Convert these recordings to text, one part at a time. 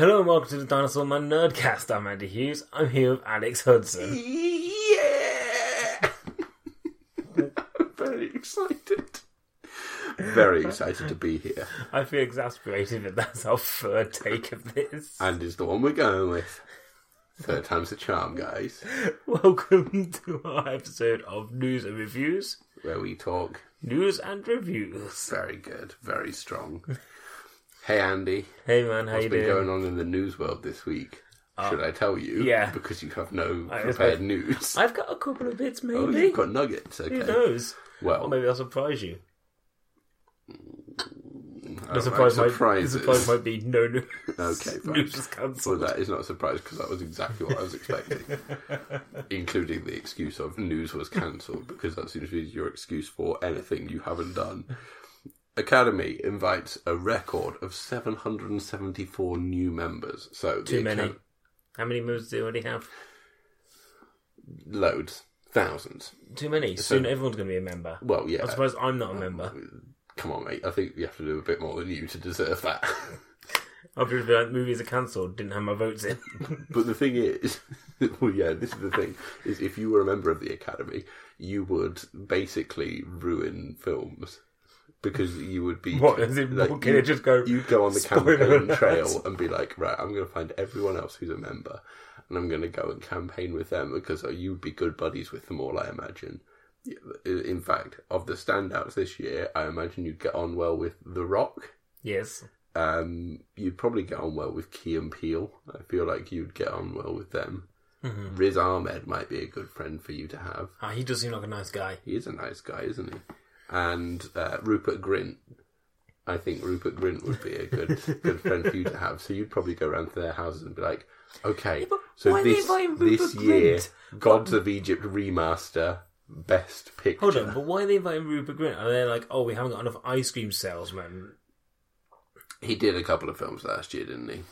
Hello and welcome to the Dinosaur Man Nerdcast. I'm Andy Hughes. I'm here with Alex Hudson. Yeah! Very excited. Very excited to be here. I feel exasperated that that's our third take of this. And is the one we're going with. Third time's the charm, guys. Welcome to our episode of News and Reviews. Where we talk News and Reviews. very good, very strong. Hey Andy, Hey man, how what's you been doing? going on in the news world this week? Uh, Should I tell you? yeah. Because you have no I prepared expect- news. I've got a couple of bits, oh, maybe. Oh, you've got nuggets. Okay. Who knows? Well, Or maybe I'll surprise you. Mm, I The surprise, might, the surprise might be no news. Okay, fine. news is cancelled. Well, that is not a surprise because that was exactly what I was expecting, including the excuse of news was cancelled because that seems to be your excuse for anything you haven't done. Academy invites a record of 774 new members. So Too many. Acad- How many moves do you already have? loads, thousands. Too many. Soon everyone's going to be a member. Well, yeah. I suppose I'm not a member. Uh, come on, mate. I think you have to do a bit more than you to deserve that. After the like, movies are cancelled, didn't have my votes in. But the thing is, well, yeah, this is the thing: is if you were a member of the Academy, you would basically ruin films because you would be What, as in, what, can it just go, You'd go on the campaign trail and be like, right, I'm going to find everyone else who's a member, and I'm going to go and campaign with them because you'd be good buddies with them all, I imagine. In fact, of the standouts this year, I imagine you'd get on well with The Rock. yes. Um, you'd probably get on well with Key and Peele. I feel like you'd get on well with them. Riz Ahmed might be a good friend for you to have. Ah, he does seem like a nice guy. He is a nice guy, isn't he? And uh, Rupert Grint. I think Rupert Grint would be a good good friend for you to have. So you'd probably go around to their houses and be like, "Okay, but so why are they this this Rupert year, Gods of Egypt remaster, best picture." Hold on, but why are they inviting Rupert Grint? Are they like, oh, we haven't got enough ice cream salesmen? He did a couple of films last year, didn't he?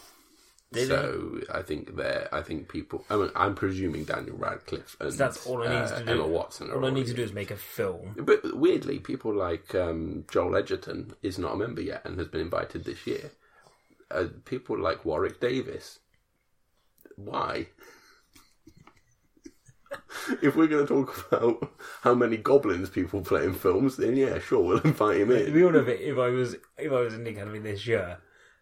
Did so I think there, I think people. I mean, I'm presuming Daniel Radcliffe and that's all I need uh, to do. Emma Watson. All I need to do is make a film. But weirdly, people like um, Joel Edgerton is not a member yet and has been invited this year. Uh, people like Warwick Davis. Why? if we're going to talk about how many goblins people play in films, then yeah, sure, we'll invite him To in. be honest, if I was if I was in the academy this year,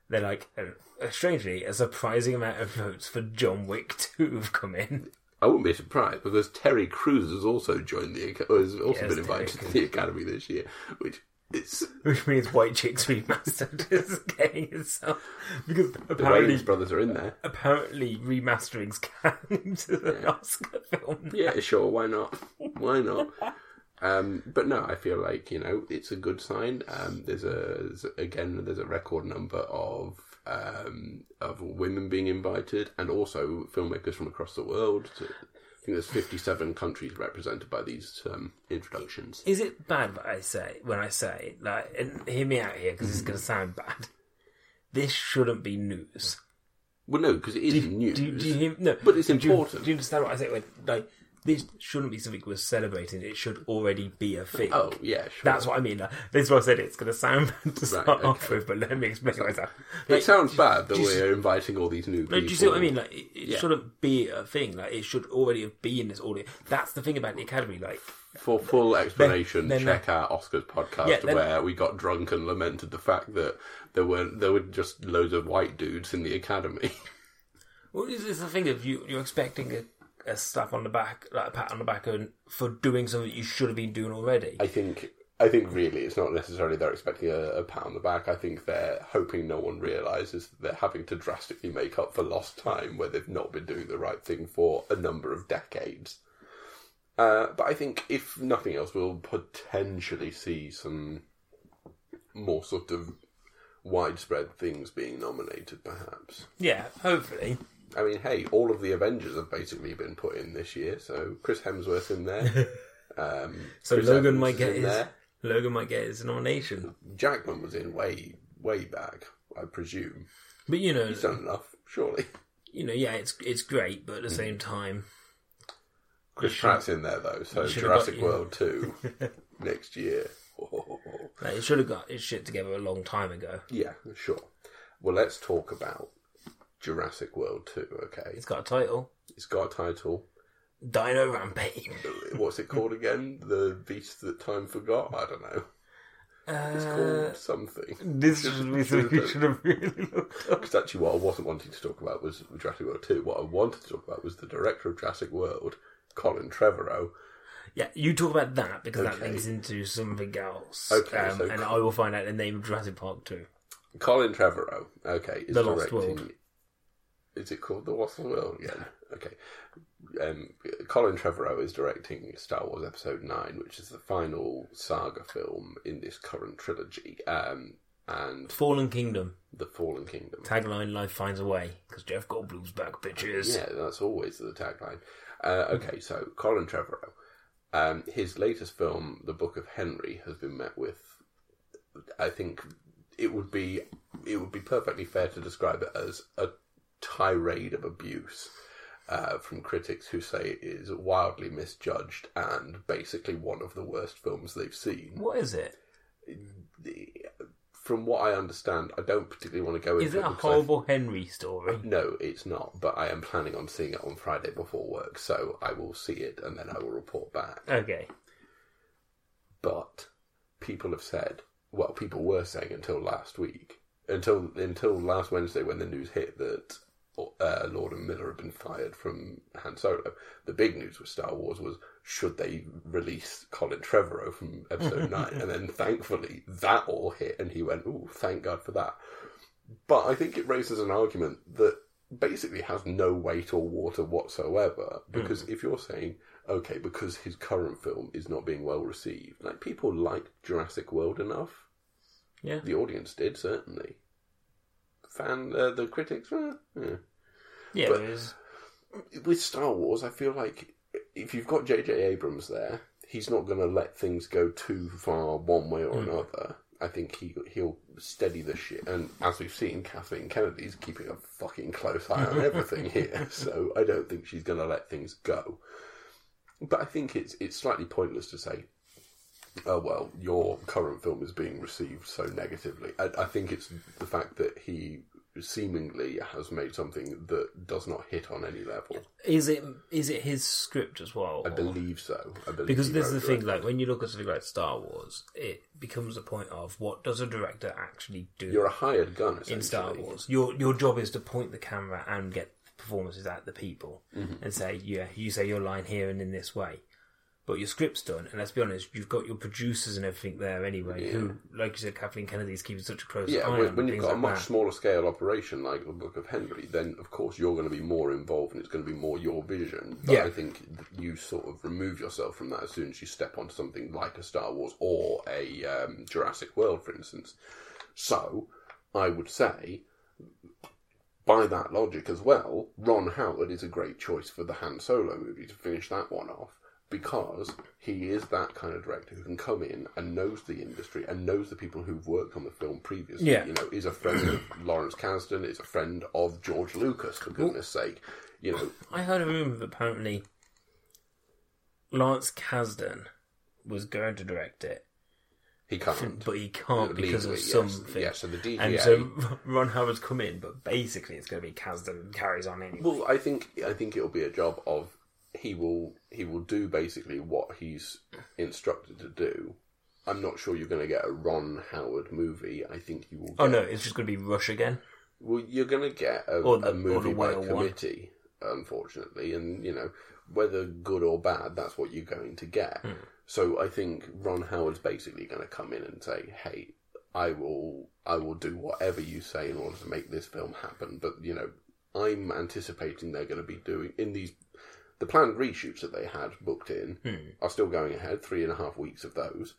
then like, uh, strangely, a surprising amount of votes for John Wick two have come in. I wouldn't be surprised because Terry Crews has also joined the has also Yes, been invited Terry to the Academy this year, which is Which means White Chicks Remastered is getting itself because the apparently Wayans brothers are in there. apparently remasterings count as an Oscar film. Yeah, sure. Why not? Why not? Um, but no, I feel like you know it's a good sign. Um, there's a there's, again there's a record number of um, of women being invited, and also filmmakers from across the world. So I think there's 57 countries represented by these um, introductions. Is it bad what I say when I say like and hear me out here because it's going to sound bad? This shouldn't be news. Well, no, because it is news. Do, do you hear, no, But it's do important. Do you understand what I say? When, like this shouldn't be something we're celebrating. It should already be a thing. oh yeah, sure. That's what I mean. This is what I said. It's going to sound bad to start okay. off with, but let me explain myself. it Like, sounds bad that do you see- we're inviting all these new people. Do you see what I mean? Like, it, it Yeah. shouldn't be a thing. Like, it should already have been this audience. That's the thing about the academy. Like, For full explanation, then- check our Oscars podcast Yeah, then- where we got drunk and lamented the fact that there were there were just loads of white dudes in the academy. well, this is the thing of you. You're expecting a, a slap on the back, like a pat on the back, and for doing something you should have been doing already. I think I think really it's not necessarily they're expecting a, a pat on the back. I think they're hoping no one realizes that they're having to drastically make up for lost time where they've not been doing the right thing for a number of decades. Uh, but I think if nothing else, we'll potentially see some more sort of widespread things being nominated, perhaps. yeah, hopefully. I mean, hey, all of the Avengers have basically been put in this year, so Chris Hemsworth in there. Um, So Chris Logan Evans might get his there. Logan might get his nomination. Jackman was in way, way back, I presume. But you know, He's done enough, surely. you know, yeah, it's it's great, but at the same time, Chris Pratt's in there though, so Jurassic got. World two next year. like, it should have got its shit together a long time ago. Yeah, sure. Well, let's talk about Jurassic World 2, okay? It's got a title. It's got a title. Dino Rampage. What's it called again? The Beast That Time Forgot? I don't know. It's Uh, called something. this should be something should have really looked up. Because actually, what I wasn't wanting to talk about was Jurassic World 2. What I wanted to talk about was the director of Jurassic World, Colin Trevorrow. Yeah, you talk about that because that Okay. links into something else. Okay, um, so and co- I will find out the name of Jurassic Park too. Colin Trevorrow, okay, is The Lost directing. Is it called The Lost World? Yeah. Okay. Um, Colin Trevorrow is directing Star Wars Episode 9, which is the final saga film in this current trilogy. Um, and Fallen Kingdom The Fallen Kingdom. tagline: "Life finds a way." Because Jeff Goldblum's back, bitches. Yeah, that's always the tagline. Uh, okay, so Colin Trevorrow. Um, his latest film, The Book of Henry, has been met with. I think it would be it would be perfectly fair to describe it as a tirade of abuse uh, from critics who say it is wildly misjudged and basically one of the worst films they've seen. What is it? From what I understand, I don't particularly want to go into Is it a because horrible Henry story? no, it's not. But I am planning on seeing it on Friday before work, so I will see it and then I will report back. Okay. But people have said, well, people were saying until last week, until until last Wednesday when the news hit that uh, Lord and Miller had been fired from Han Solo. The big news with Star Wars was should they release Colin Trevorrow from Episode Nine, and then thankfully that all hit, and he went, "Oh, thank God for that." But I think it raises an argument that basically has no weight or water whatsoever. Because if you're saying, okay, because his current film is not being well received, like people liked Jurassic World enough. Yeah. The audience did certainly. Fan, uh, the critics, eh, yeah. Yeah, But- is. With Star Wars, I feel like if you've got J.J. Abrams there, he's not going to let things go too far one way or another. I think he he'll steady the shit, and as we've seen, Kathleen Kennedy's keeping a fucking close eye on everything here. So I don't think she's going to let things go. But I think it's it's slightly pointless to say, "Oh well, your current film is being received so negatively." I, I think it's the fact that he seemingly has made something that does not hit on any level. Is it is it his script as well? I believe so. I believe because this is the thing. Like when you look at something like Star Wars, it becomes a point of what does a director actually do You're a hired gun in Star. Wars? Your your job is to point the camera and get performances at the people Mm-hmm. and say, yeah, you say your line here and in this way. But your script's done, and let's be honest, you've got your producers and everything there anyway. Who, like you said, Kathleen Kennedy's keeping such a close Yeah, eye when, on when you've got a much that. smaller scale operation like the Book of Henry, then of course you're going to be more involved and it's going to be more your vision. But Yeah. I think you sort of remove yourself from that as soon as you step onto something like a Star Wars or a um, Jurassic World, for instance. So I would say, by that logic as well, Ron Howard is a great choice for the Han Solo movie to finish that one off. Because he is that kind of director who can come in and knows the industry and knows the people who've worked on the film previously. Yeah. You know, is a friend of Lawrence Kasdan, is a friend of George Lucas, for goodness sake. You know, I heard a rumor that apparently Lawrence Kasdan was going to direct it, he can't. but he can't because of Legally, yes. something. Yeah, so the DGA. And so Ron Howard's come in, but basically it's going to be Kasdan carries on anyway. Well, I think I think it'll be a job of he will he will do basically what he's instructed to do. I'm not sure you're going to get a Ron Howard movie. I think you will. Get, Oh no, it's just going to be Rush again. Well, you're going to get a, the- a movie by Whale one. committee, unfortunately, and you know whether good or bad, that's what you're going to get. Hmm. So I think Ron Howard's basically going to come in and say, "Hey, I will, I will do whatever you say in order to make this film happen." But you know, I'm anticipating they're going to be doing in these the planned reshoots that they had booked in Hmm. are still going ahead. Three and a half weeks of those.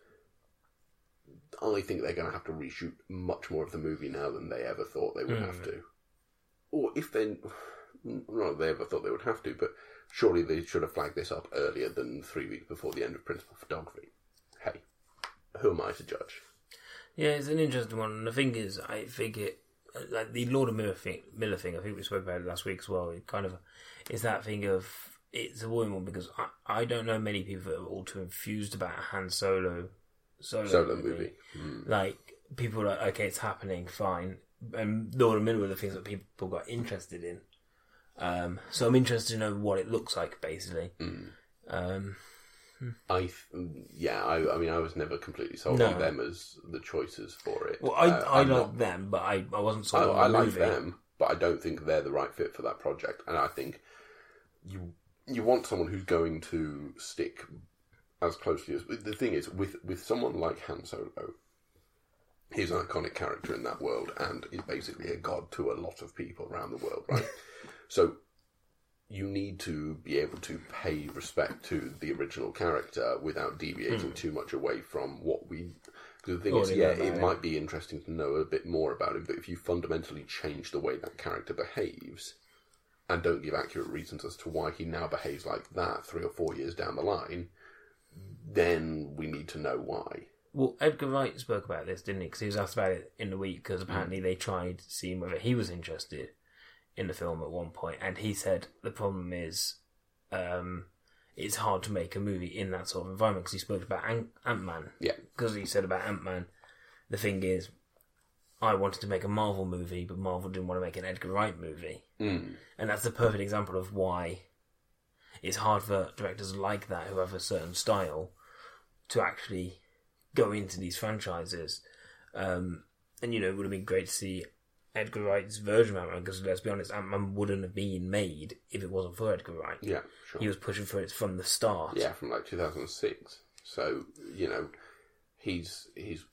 I think they're going to have to reshoot much more of the movie now than they ever thought they would have to. Or if they, not they ever thought they would have to, but surely they should have flagged this up earlier than three weeks before the end of Principal Photography. Hey, who am I to judge? Yeah, it's an interesting one. And the thing is, I think it, like the Lord of Miller thing, Miller thing, I think we spoke about it last week as well. It kind of is that thing of it's a weird one because I, I don't know many people that are all too infused about a Han Solo solo, Solo movie. Like people are like, okay, it's happening, fine. and Lord of Miller were the things that people got interested in. Um, so I'm interested to know what it looks like, basically. Mm. Um, I yeah, I, I mean, I was never completely sold No. on them as the choices for it. well, I Uh, I like not- them, but I, I wasn't I, sold on I the like movie. them, but I don't think they're the right fit for that project. And I think you you want someone who's going to stick as closely as the thing is with with someone like Han Solo. He's an iconic character in that world and is basically a god to a lot of people around the world, right? so you need to be able to pay respect to the original character without deviating too much away from what we. Because the thing is, yeah, it it. might be interesting to know a bit more about him, but if you fundamentally change the way that character behaves and don't give accurate reasons as to why he now behaves like that three or four years down the line, then we need to know why. Well, Edgar Wright spoke about this, didn't he? Because he was asked about it in the week because Mm. apparently they tried seeing whether he was interested in the film at one point, and he said the problem is um, it's hard to make a movie in that sort of environment because he spoke about Ant-Man. Yeah. Because he said about Ant-Man, the thing is, I wanted to make a Marvel movie, but Marvel didn't want to make an Edgar Wright movie. Mm. And that's the perfect example of why it's hard for directors like that who have a certain style to actually go into these franchises. Um, and you know, it would have been great to see Edgar Wright's version of Ant-Man because let's be honest, Ant-Man wouldn't have been made if it wasn't for Edgar Wright. Yeah, sure. He was pushing for it from the start. Yeah, from like 2006. So you know, he's he's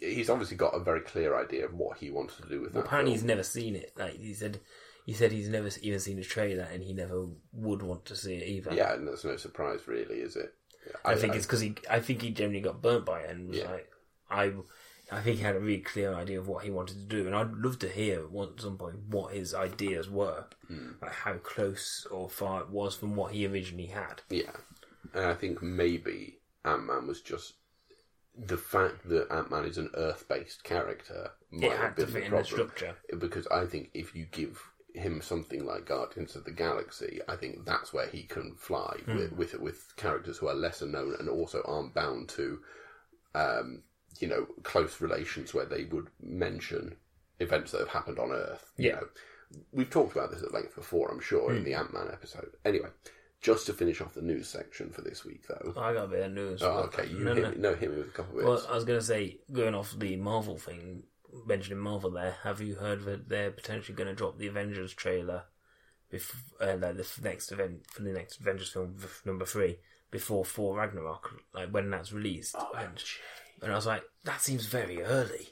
he's obviously got a very clear idea of what he wants to do with Well, that. apparently film. he's never seen it. Like he said, he said he's never even seen a trailer, and he never would want to see it either. Yeah, and that's no surprise, really, is it? I, think it's because he. I think he generally got burnt by it and was Yeah. like, I. I think he had a really clear idea of what he wanted to do, and I'd love to hear at some point what his ideas were, Hmm. like how close or far it was from what he originally had. Yeah, and I think maybe Ant Man was just the fact that Ant Man is an Earth based character might It have had to fit in the structure. because I think if you give him something like Guardians of the Galaxy, I think that's where he can fly Hmm. with, with with characters who are lesser known and also aren't bound to, um, you know, close relations where they would mention events that have happened on Earth. You Yeah. know, we've talked about this at length before, I'm sure, Hmm. in the Ant Man episode. Anyway, just to finish off the news section for this week, though. I got a bit of news. Oh, okay. You no, hit no. Me, no, hit me with a couple of bits. Well, I was going to say, going off the Marvel thing, mentioning Marvel there, have you heard that they're potentially going to drop the Avengers trailer, bef- uh, like the next event for the next Avengers film, number three, before Thor Ragnarok, like when that's released? Oh, and, and I was like, that seems very early.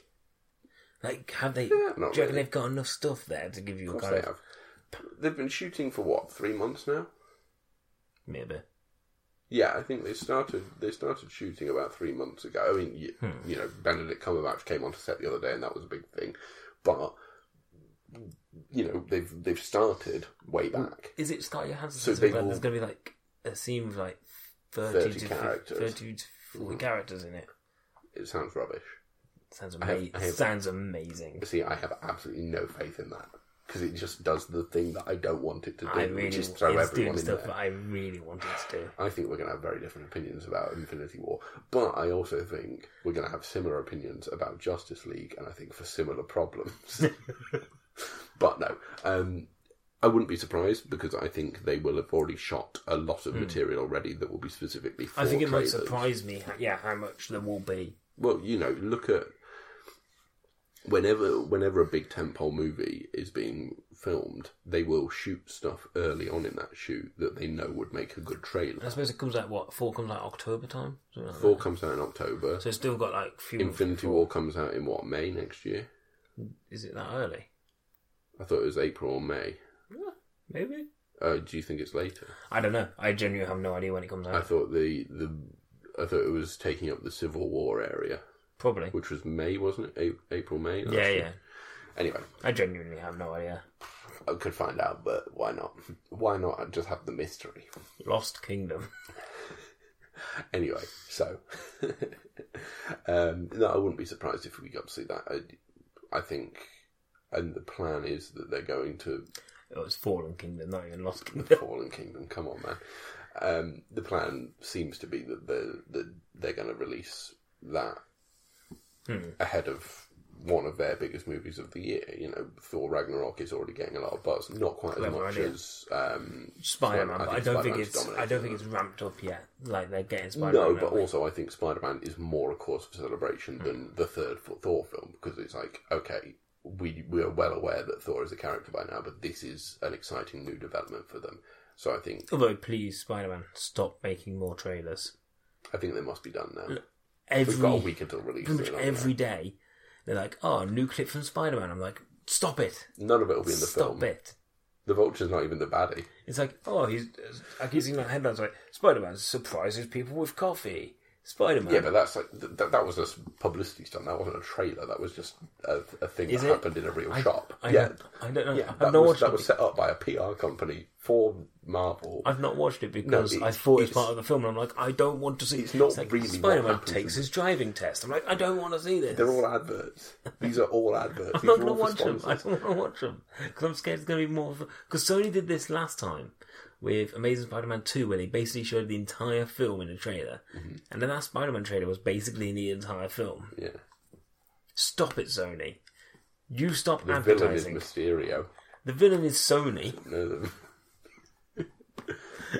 Like, have they? Yeah, do you reckon really. they've got enough stuff there to give you of a kind they of have. They've been shooting for what three months now. Maybe? Yeah, I think they started. They started shooting about three months ago. I mean, you, Hmm. you know, Benedict Cumberbatch came onto set the other day, and that was a big thing. But you know, they've they've started way back. Is it Scarlett Johansson? So they will- there's going to be like a scene with like 30, 30 to characters. 30 to 40 characters in it. It sounds rubbish. Sounds have- amazing. I have- Sounds amazing. See, I have absolutely no faith in that because it just does the thing that I don't want it to do, I really, which is throw it's doing everyone in stuff there. that I really wanted to do. I think we're going to have very different opinions about Infinity War, but I also think we're going to have similar opinions about Justice League, and I think for similar problems. but no, um, I wouldn't be surprised because I think they will have already shot a lot of material already that will be specifically for. I think it might surprise me, yeah, how much there will be. Well, you know, look at whenever whenever a big tentpole movie is being filmed, they will shoot stuff early on in that shoot that they know would make a good trailer. I suppose it comes out what four comes out October time. Like Four that. comes out in October. So it's still got like few. Infinity. War comes out in what May next year? Is it that early? I thought it was April or May. Maybe. Uh, do you think it's later? I don't know. I genuinely have no idea when it comes out. I thought the the I thought it was taking up the Civil War area, Probably. which was May, wasn't it? A- April, May. last Yeah, year? yeah. Anyway, I genuinely have no idea. I could find out, but why not? Why not just have the mystery? Lost Kingdom. Anyway, so um, no, I wouldn't be surprised if we got to see that. I, I think, and the plan is that they're going to It was Fallen Kingdom, not even Lost Kingdom. Fallen Kingdom. Come on, man. Um, the plan seems to be that they're that they're going to release that Hmm. ahead of one of their biggest movies of the year. You know, Thor Ragnarok is already getting a lot of buzz, not quite as much as um, Spider Man, I but I don't think it's. I don't think it's ramped up yet. Like they're getting Spider Man. No, but also I think Spider Man is more a cause for celebration than the third Thor film because it's like, okay, we we are well aware that Thor is a character by now, but this is an exciting new development for them. So I think Although, please, Spider Man, stop making more trailers. I think they must be done now. Every We've got a week until release. pretty much every day, they're like, "Oh, new clip from Spider Man." I'm like, "Stop it! None of it will be in the Stop film. Stop it!" The Vulture's not even the baddie. It's like, "Oh, he's." I keep seeing that headlines like, "Spider Man surprises people with coffee." Spider Man. Yeah, but that's like th- th- that was a publicity stunt. That wasn't a trailer. That was just a, a thing Is that it? happened in a real shop. I yeah, don't, I don't know. yeah. I've That, not was, watched that it. was set up by a PR company for Marvel. I've not watched it because it- I thought it's it's- part of the film, and I'm like, I don't want to see. It. It's not like, really what Spider Man happens takes in- his driving test. I'm like, I don't want to see this. They're all adverts. These are all adverts. I'm These not are going to all for watch them. I sponsors. don't want to watch them because I'm scared it's going to be more. Because Sony did this last time with Amazing Spider-Man Two, where they basically showed the entire film in a trailer, Mm-hmm. and then that Spider-Man trailer was basically in the entire film. Yeah. Stop it, Sony. You stop advertising. The villain is. Mysterio. the villain is Sony. No, the...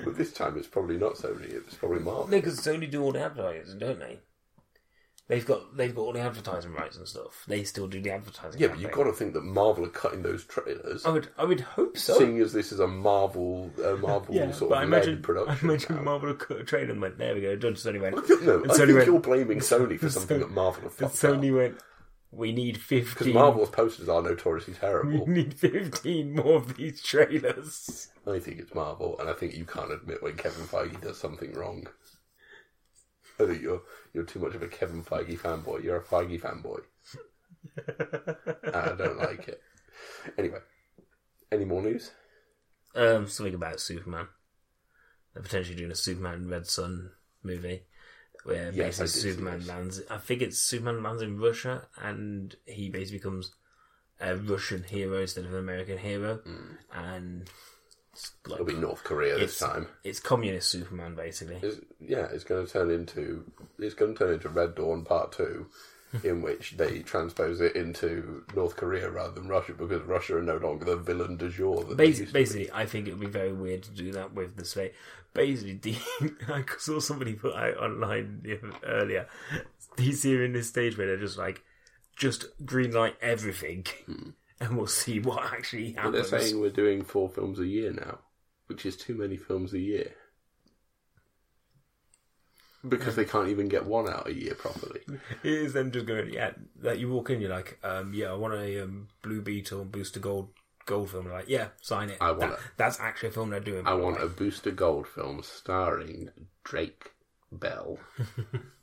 but this time it's probably not Sony. It's probably Marvel. No, because Sony do all the advertising, don't they? They've got they've got all the advertising rights and stuff. They still do the advertising. Yeah, but you've got to think that Marvel are cutting those trailers. I would I would hope so. Seeing as this is a Marvel, a Marvel yeah, sort of I imagine production. I imagine now. Marvel cut a trailer and went there we go. Done. Sony went. No, and I Sony think went. you're blaming Sony for something Sony- that Marvel have fucked Sony up. went. We need Because. Marvel's posters are notoriously terrible. We need fifteen more of these trailers. I think it's Marvel, and I think you can't admit when Kevin Feige does something wrong. I think you're you're too much of a Kevin Feige fanboy. You're a Feige fanboy. I don't like it. Anyway, any more news? Um, something about Superman. They're potentially doing a Superman Red Sun movie where Yes, basically Superman lands. I think it's Superman lands in Russia and he basically becomes a Russian hero instead of an American hero, and it's like It'll be North Korea this time. it's communist Superman basically. It's, yeah, it's going to turn into it's going to turn into Red Dawn Part Two, in which they transpose it into North Korea rather than Russia because Russia are no longer the villain du jour. That Bas- used to be. basically, I think it would be very weird to do that with the slate. Basically, D- I saw somebody put out online earlier. DC are in this stage where they're just like, just green light everything, hmm. And we'll see what actually happens. But they're saying we're doing four films a year now, which is too many films a year. Because they can't even get one out a year properly. It is them just going, yeah. that you walk in, you're like, um, yeah, I want a um, Blue Beetle Booster Gold Gold film. They're like, yeah, sign it. I want That- it. That's actually a film they're doing. I want a Booster Gold film starring Drake Bell,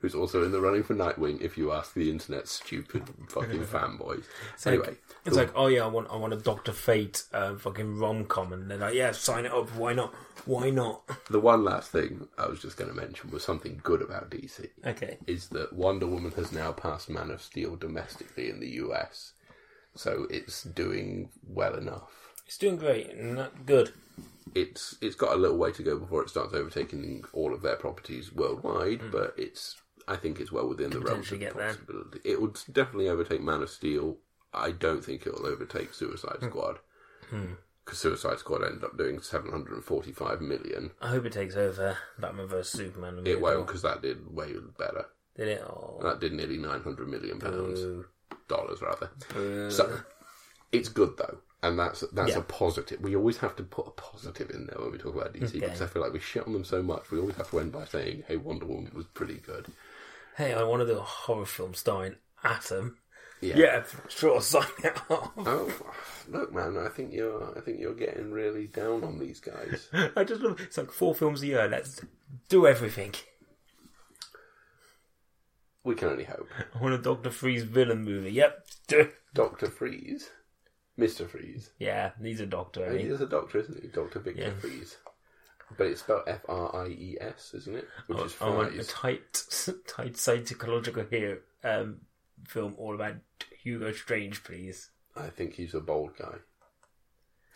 who's also in the running for Nightwing. If you ask the internet, stupid fucking fanboys. Anyway, It's like, oh yeah, I want, I want a Doctor Fate uh, fucking rom com, and they're like, yeah, sign it up. Why not? Why not? the one last thing I was just going to mention was something good about DC. Okay, Is that Wonder Woman has now passed Man of Steel domestically in the US, so it's doing well enough. it's doing great and that good. it's it's got a little way to go before it starts overtaking all of their properties worldwide, but it's I think it's well within the realms of Hmm. get there. possibility. It would definitely overtake Man of Steel. I don't think it'll overtake Suicide Hmm. Squad because Suicide Squad ended up doing seven hundred and forty-five million. I hope it takes over Batman vs Superman. It won't because that did way better. Did it? Oh, That did nearly nine hundred million pounds boo, dollars rather. boo. So it's good though, and that's that's Yeah. a positive. We always have to put a positive in there when we talk about DC Okay. because I feel like we shit on them so much. We always have to end by saying, "Hey, Wonder Woman was pretty good." Hey, I want to do a horror film starring Atom. Yeah. Yeah, sure, sign it off. Oh, look, man! I think you're I think you're getting really down on these guys. I just love. It's like four films a year. Let's do everything. we can only hope. I want a Doctor Freeze villain movie. Yep. Doctor Freeze, Mister Freeze. Yeah, he's a doctor. I He mean. a doctor, isn't he? Doctor Victor Yeah. Freeze. But it's spelled F R I E S, isn't it? Which is I want a tight, tight psychological hero um, film all about Hugo Strange, please. I think he's a bold guy.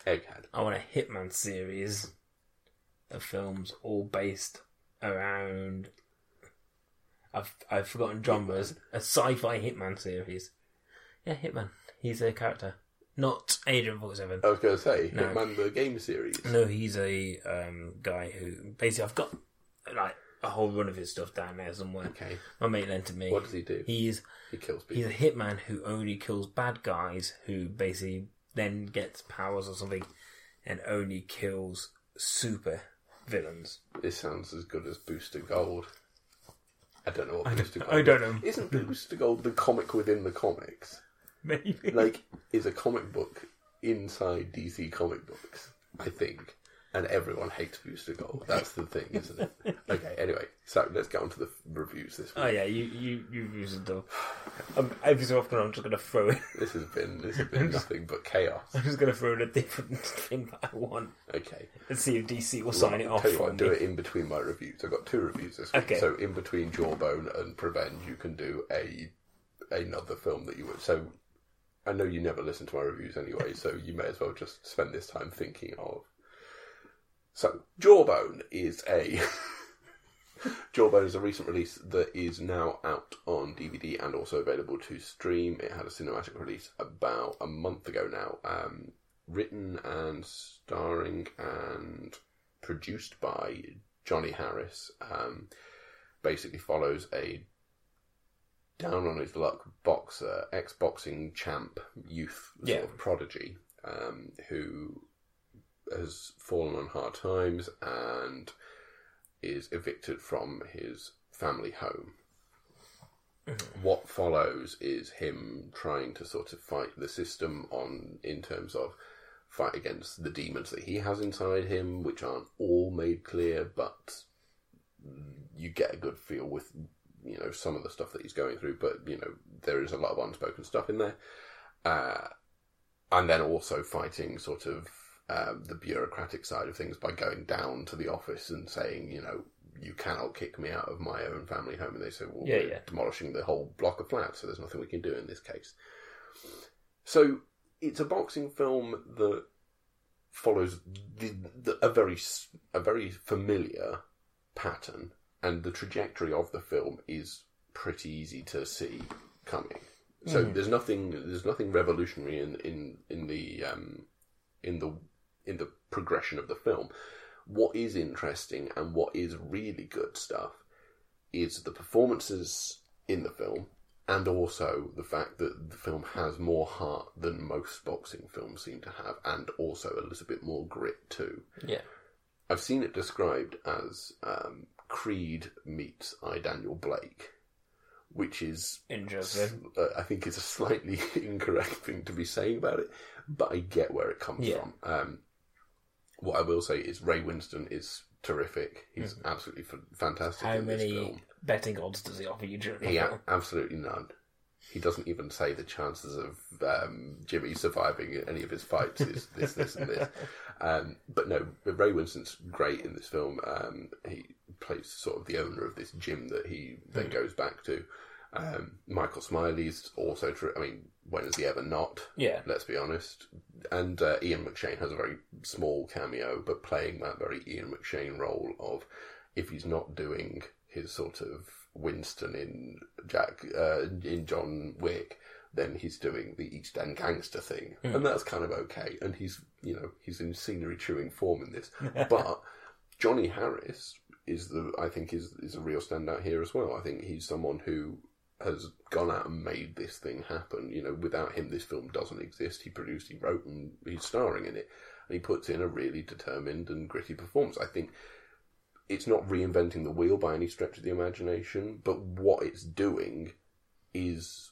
Egghead. I want a Hitman series of films all based around. I've I've forgotten genres. A sci-fi Hitman series. Yeah, Hitman. He's a character, not Agent Forty Seven. I was going to say No. Hitman the game series. No, he's a um, guy who basically I've got like a whole run of his stuff down there somewhere. Okay, My mate lent to me. what does he do? He's He kills he's a hitman who only kills bad guys who basically then gets powers or something and only kills super villains. This sounds as good as Booster Gold. I don't know what Booster Gold. I don't know. Isn't Booster Gold the comic within the comics? Maybe. Like, is a comic book inside DC comic books? I think, and everyone hates Booster Gold. That's the thing, isn't it? Okay. Anyway, so let's get on to the reviews this week. Oh yeah, you you you use it though. Um, every so often I'm just gonna throw it. This has been this has been nothing but chaos. I'm just gonna throw in a different thing that I want Okay. and see if DC will sign it I'll off tell you what, do it in between my reviews. I've got two reviews this week. Okay. So in between Jawbone and Prevenge, you can do a another film that you would. So I know you never listen to my reviews anyway, so you may as well just spend this time thinking of. So Jawbone is a Jawbone is a recent release that is now out on DVD and also available to stream. It had a cinematic release about a month ago now. Um, written and starring and produced by Johnny Harris. Um, basically follows a down on his luck boxer, ex boxing champ, youth sort Yeah. of prodigy, um, who has fallen on hard times and is evicted from his family home. What follows is him trying to sort of fight the system on in terms of fight against the demons that he has inside him, which aren't all made clear, but you get a good feel with you know some of the stuff that he's going through. But you know there is a lot of unspoken stuff in there, uh, and then also fighting sort of um, the bureaucratic side of things by going down to the office and saying, you know, you cannot kick me out of my own family home. And they say, well, Yeah, we're yeah. demolishing the whole block of flats, so there's nothing we can do in this case. So it's a boxing film that follows the, the, a very a very familiar pattern, and the trajectory of the film is pretty easy to see coming. So there's nothing there's nothing revolutionary in in in the um, in the in the progression of the film. What is interesting and what is really good stuff is the performances in the film and also the fact that the film has more heart than most boxing films seem to have and also a little bit more grit too. Yeah. I've seen it described as um, Creed meets I Daniel Blake, which is Interesting. uh, I think is a slightly incorrect thing to be saying about it, but I get where it comes Yeah. from. Um, what I will say is Ray Winstone is terrific. He's absolutely f- fantastic Mm-hmm. How many betting odds does he offer you during He a- absolutely none. He doesn't even say the chances of um, Jimmy surviving any of his fights is this, this, and this. Um, but no, Ray Winstone's great in this film. Um, he plays sort of the owner of this gym that he then goes back to. Um, Michael Smiley's also true. I mean, when is he ever not? Yeah. Let's be honest. And uh, Ian McShane has a very small cameo, but playing that very Ian McShane role of if he's not doing his sort of Winston in Jack uh, in John Wick, then he's doing the East End gangster thing, hmm. and that's kind of okay. And he's you know he's in scenery chewing form in this, but Johnny Harris is the I think is is a real standout here as well. I think he's someone who has gone out and made this thing happen. You know, without him, this film doesn't exist. He produced, he wrote, and he's starring in it, and he puts in a really determined and gritty performance. I think it's not reinventing the wheel by any stretch of the imagination, but what it's doing is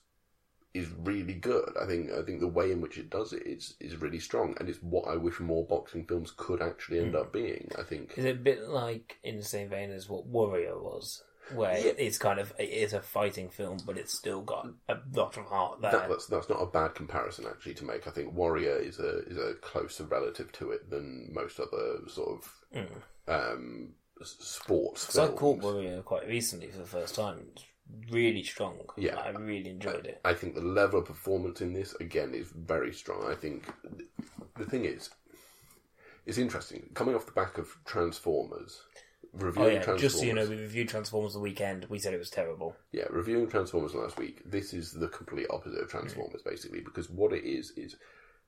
is really good. I think I think the way in which it does it is is really strong, and it's what I wish more boxing films could actually end up being. I think Is it a bit like in the same vein as what Warrior was, where Yeah. it's kind of it is a fighting film, but it's still got a lot of heart there. that, that's that's not a bad comparison actually to make. I think Warrior is a is a closer relative to it than most other sort of um, sports. Because I caught Warrior quite recently for the first time. It's really strong. Yeah. I really enjoyed it. I think the level of performance in this again is very strong. I think the thing is, it's interesting coming off the back of Transformers. Oh reviewing yeah, Transformers. just so you know, we reviewed Transformers the weekend. We said it was terrible. Yeah, reviewing Transformers last week, this is the complete opposite of mm. Transformers, basically, because what it is is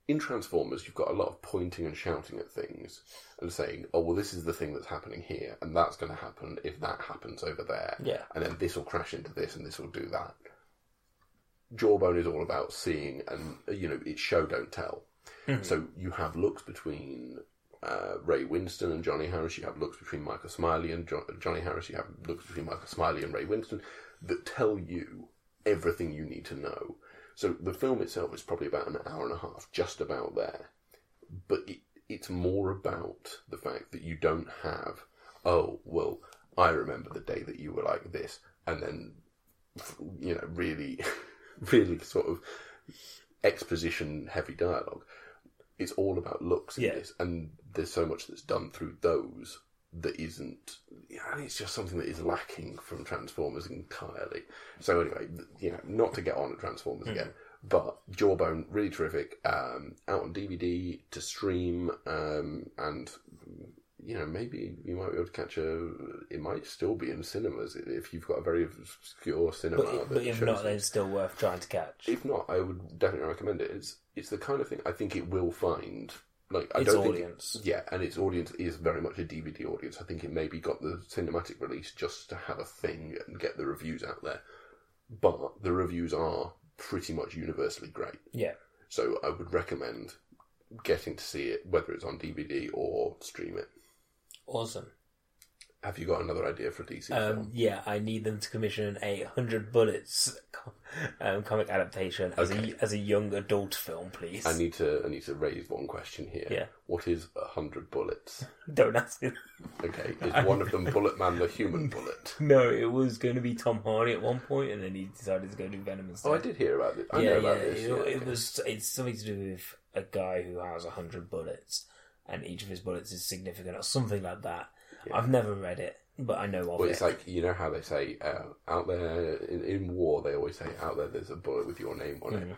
in Transformers, you've got a lot of pointing and shouting at things and saying, "Oh, well, this is the thing that's happening here, and that's going to happen if that happens over there, Yeah. and then this will crash into this, and this will do that." Jawbone is all about seeing, and you know, it's show don't tell. So you have looks between uh, Ray Winstone and Johnny Harris. You have looks between Michael Smiley and jo- Johnny Harris. You have looks between Michael Smiley and Ray Winstone that tell you everything you need to know. So the film itself is probably about an hour and a half, just about there. But it, it's more about the fact that you don't have, oh, well, I remember the day that you were like this, and then, you know, really, really sort of exposition heavy dialogue. It's all about looks in Yeah. this, and there's so much that's done through those that isn't. Yeah, it's just something that is lacking from Transformers entirely. So anyway, you know, not to get on at Transformers again, but Jawbone really terrific. Um, out on DVD to stream, um, and you know maybe you might be able to catch a. It might still be in cinemas if you've got a very obscure cinema. But, but if not, then it's still worth trying to catch. If not, I would definitely recommend it. It's it's the kind of thing I think it will find. Like I Its don't audience. think, yeah, and its audience is very much a DVD audience. I think it maybe got the cinematic release just to have a thing and get the reviews out there, but the reviews are pretty much universally great. Yeah. So I would recommend getting to see it, whether it's on DVD or stream it. Awesome. Have you got another idea for a DC Um, film? yeah, I need them to commission a hundred bullets um, comic adaptation as Okay. a as a young adult film, please. I need to I need to raise one question here. Yeah. What is a hundred bullets? Don't ask me. Okay, is one of them Bullet Man the human bullet? No, it was going to be Tom Hardy at one point, and then he decided to go do Venom instead. Oh, I did hear about it. I yeah, know yeah. about this. It, yeah, it okay. was. It's something to do with a guy who has a hundred bullets, and each of his bullets is significant, or something like that. I've never read it, but I know of Well, it. it's like you know how they say uh, out there in, in war. They always say out there. There's a bullet with your name on Mm. it.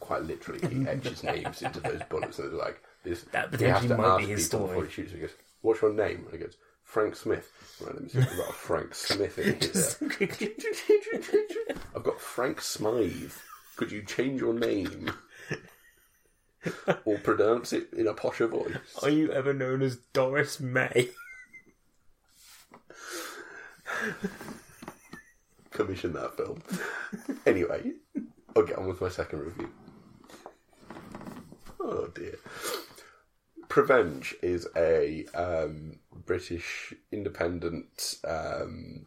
Quite literally, he etches names into those bullets. and they're like this. That he has potentially to might ask be his people story. Before he shoots. He goes, "What's your name?" And he goes, "Frank Smith." Right, let me see if I've got a Frank Smith in here. I've got Frank Smythe. Could you change your name or pronounce it in a posher voice? Are you ever known as Doris May? Commission that film. anyway, I'll get on with my second review. Oh dear. Prevenge is a um, British independent um,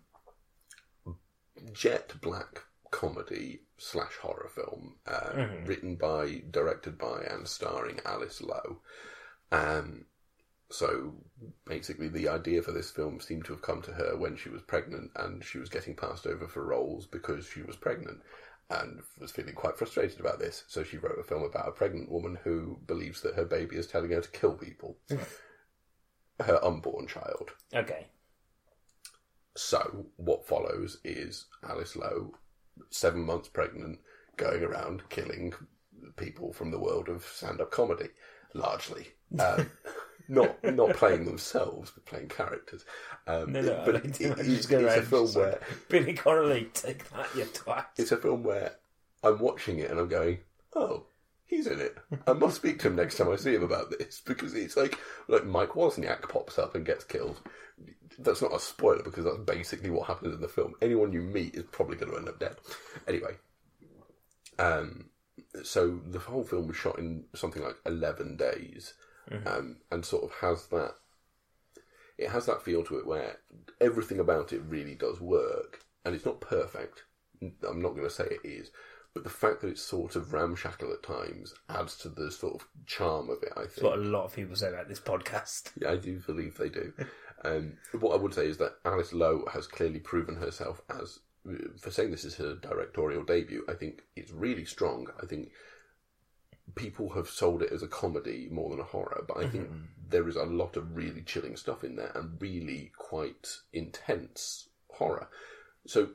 jet black comedy slash horror film, uh, written by, directed by, and starring Alice Lowe. Um, so basically, the idea for this film seemed to have come to her when she was pregnant, and she was getting passed over for roles because she was pregnant, and was feeling quite frustrated about this. So she wrote a film about a pregnant woman who believes that her baby is telling her to kill people, her unborn child. Okay. So what follows is Alice Lowe, seven months pregnant, going around killing people from the world of stand-up comedy, largely. Um, not not playing themselves, but playing characters. Um, No, no, but I it- it- to it's, it's a film where Billy Connolly, take that, you twat. it's a film where I'm watching it and I'm going, oh, he's in it. I must speak to him next time I see him about this because it's like like Mike Wozniak pops up and gets killed. That's not a spoiler because that's basically what happens in the film. Anyone you meet is probably going to end up dead. Anyway, um, so the whole film was shot in something like eleven days, um, and sort of has that. It has that feel to it where everything about it really does work, and it's not perfect. I'm not going to say it is, but the fact that it's sort of ramshackle at times adds to the sort of charm of it. I think. What a lot of people say about this podcast. Yeah, I do believe they do. Um, what I would say is that Alice Lowe has clearly proven herself as, for saying this is her directorial debut, I think it's really strong. I think people have sold it as a comedy more than a horror, but I think there is a lot of really chilling stuff in there and really quite intense horror. So,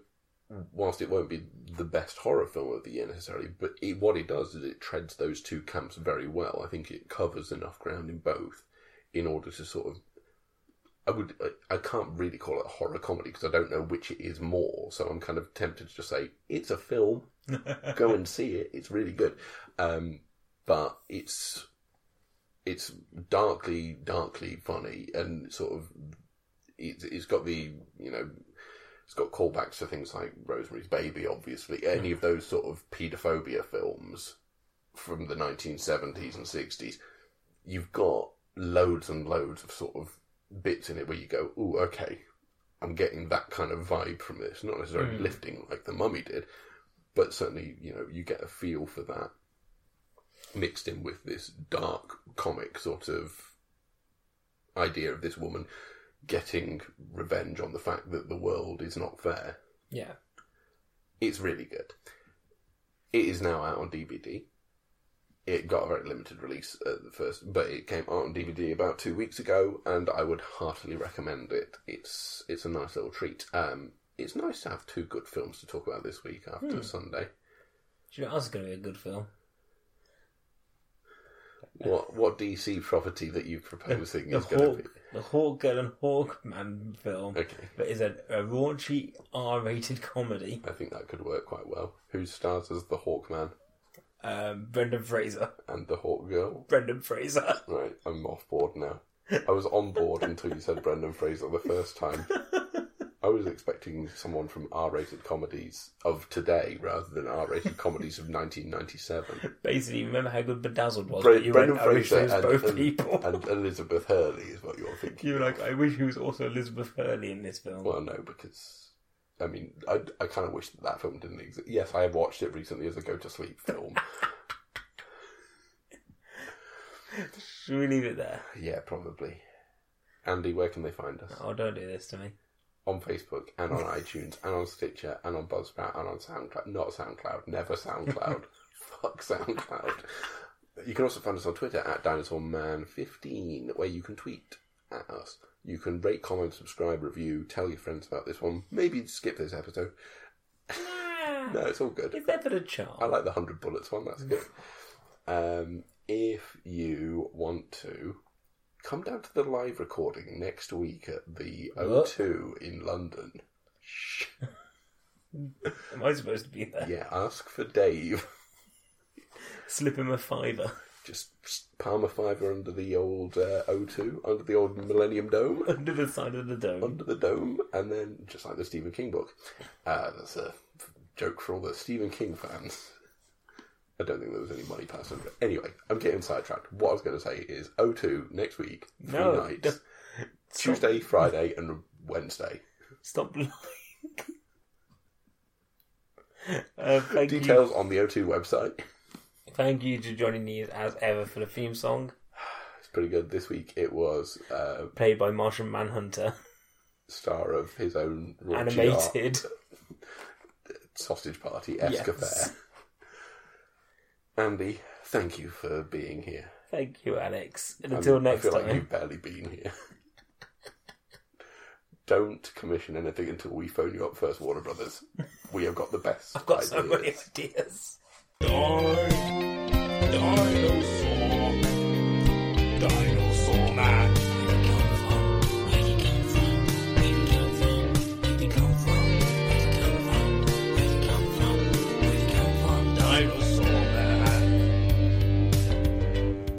whilst it won't be the best horror film of the year necessarily, but it, what it does is it treads those two camps very well. I think it covers enough ground in both in order to sort of I would I, I can't really call it a horror comedy because I don't know which it is more. So I'm kind of tempted to just say it's a film. Go and see it. It's really good. Um, but it's it's darkly darkly funny and sort of it's, it's got the you know it's got callbacks to things like Rosemary's Baby, obviously. Any hmm. of those sort of paedophobia films from the 1970s and 60s, you've got loads and loads of sort of bits in it where you go, oh, okay, I'm getting that kind of vibe from this." Not necessarily hmm. lifting like the Mummy did, but certainly you know you get a feel for that mixed in with this dark comic sort of idea of this woman getting revenge on the fact that the world is not fair. Yeah. It's really good. It is now out on DVD. It got a very limited release at the first, but it came out on DVD about two weeks ago, and I would heartily recommend it. It's it's a nice little treat. Um, it's nice to have two good films to talk about this week after Sunday. Do you know is going to be a good film? What what DC property that you're proposing The is going to be? the Hawk Girl and Hawkman film. Okay, But is a, a raunchy R-rated comedy. I think that could work quite well. Who stars as the Hawkman Um, Brendan Fraser. and the Hawk Girl? Brendan Fraser. Right, I'm off board now. I was on board until you said Brendan Fraser the first time. I was expecting someone from R-rated comedies of today rather than R-rated comedies of 1997. Basically, remember how good Bedazzled was? Bre- you Brendan went, I wish Fraser and, both and- people. and Elizabeth Hurley is what you're thinking. you were like, I wish he was also Elizabeth Hurley in this film. Well, no, because I mean, I, I kind of wish that, that film didn't exist. Yes, I have watched it recently as a go to sleep film. Should we leave it there? yeah, probably. Andy, where can they find us? Oh, don't do this to me. On Facebook and on iTunes and on Stitcher and on Buzzsprout and on SoundCloud. Not SoundCloud, never SoundCloud. Fuck SoundCloud. You can also find us on Twitter at DinosaurMan15, where you can tweet at us. You can rate, comment, subscribe, review, tell your friends about this one. Maybe skip this episode. No, it's all good. It's there for the charm. I like the 100 bullets one, that's good. Um, if you want to, come down to the live recording next week at the What? O2 in London. Shh. Am I supposed to be there? Yeah, ask for Dave. Slip him a fiver Just palm a fiver under the old uh, O2, under the old Millennium Dome, under the side of the dome. under the dome, and then just like the Stephen King book. Uh, that's a joke for all the Stephen King fans. I don't think there was any money passed under it. Anyway, I'm getting sidetracked. What I was going to say is O2 next week, three No, nights. don't- Tuesday, Friday, and Wednesday. Stop lying. uh, thank. Details on the O2 website. Thank you to Johnny me as ever for the theme song, It's pretty good. This week it was uh, played by Martian Manhunter, star of his own raunchy art animated. sausage party esque Yes. affair. Andy, thank you for being here. Thank you, Alex. And until I'm, next I feel time. Like you've barely been here. Don't commission anything until we phone you up first, Warner Brothers. We have got the best. I've got ideas. so many ideas. Die. Die.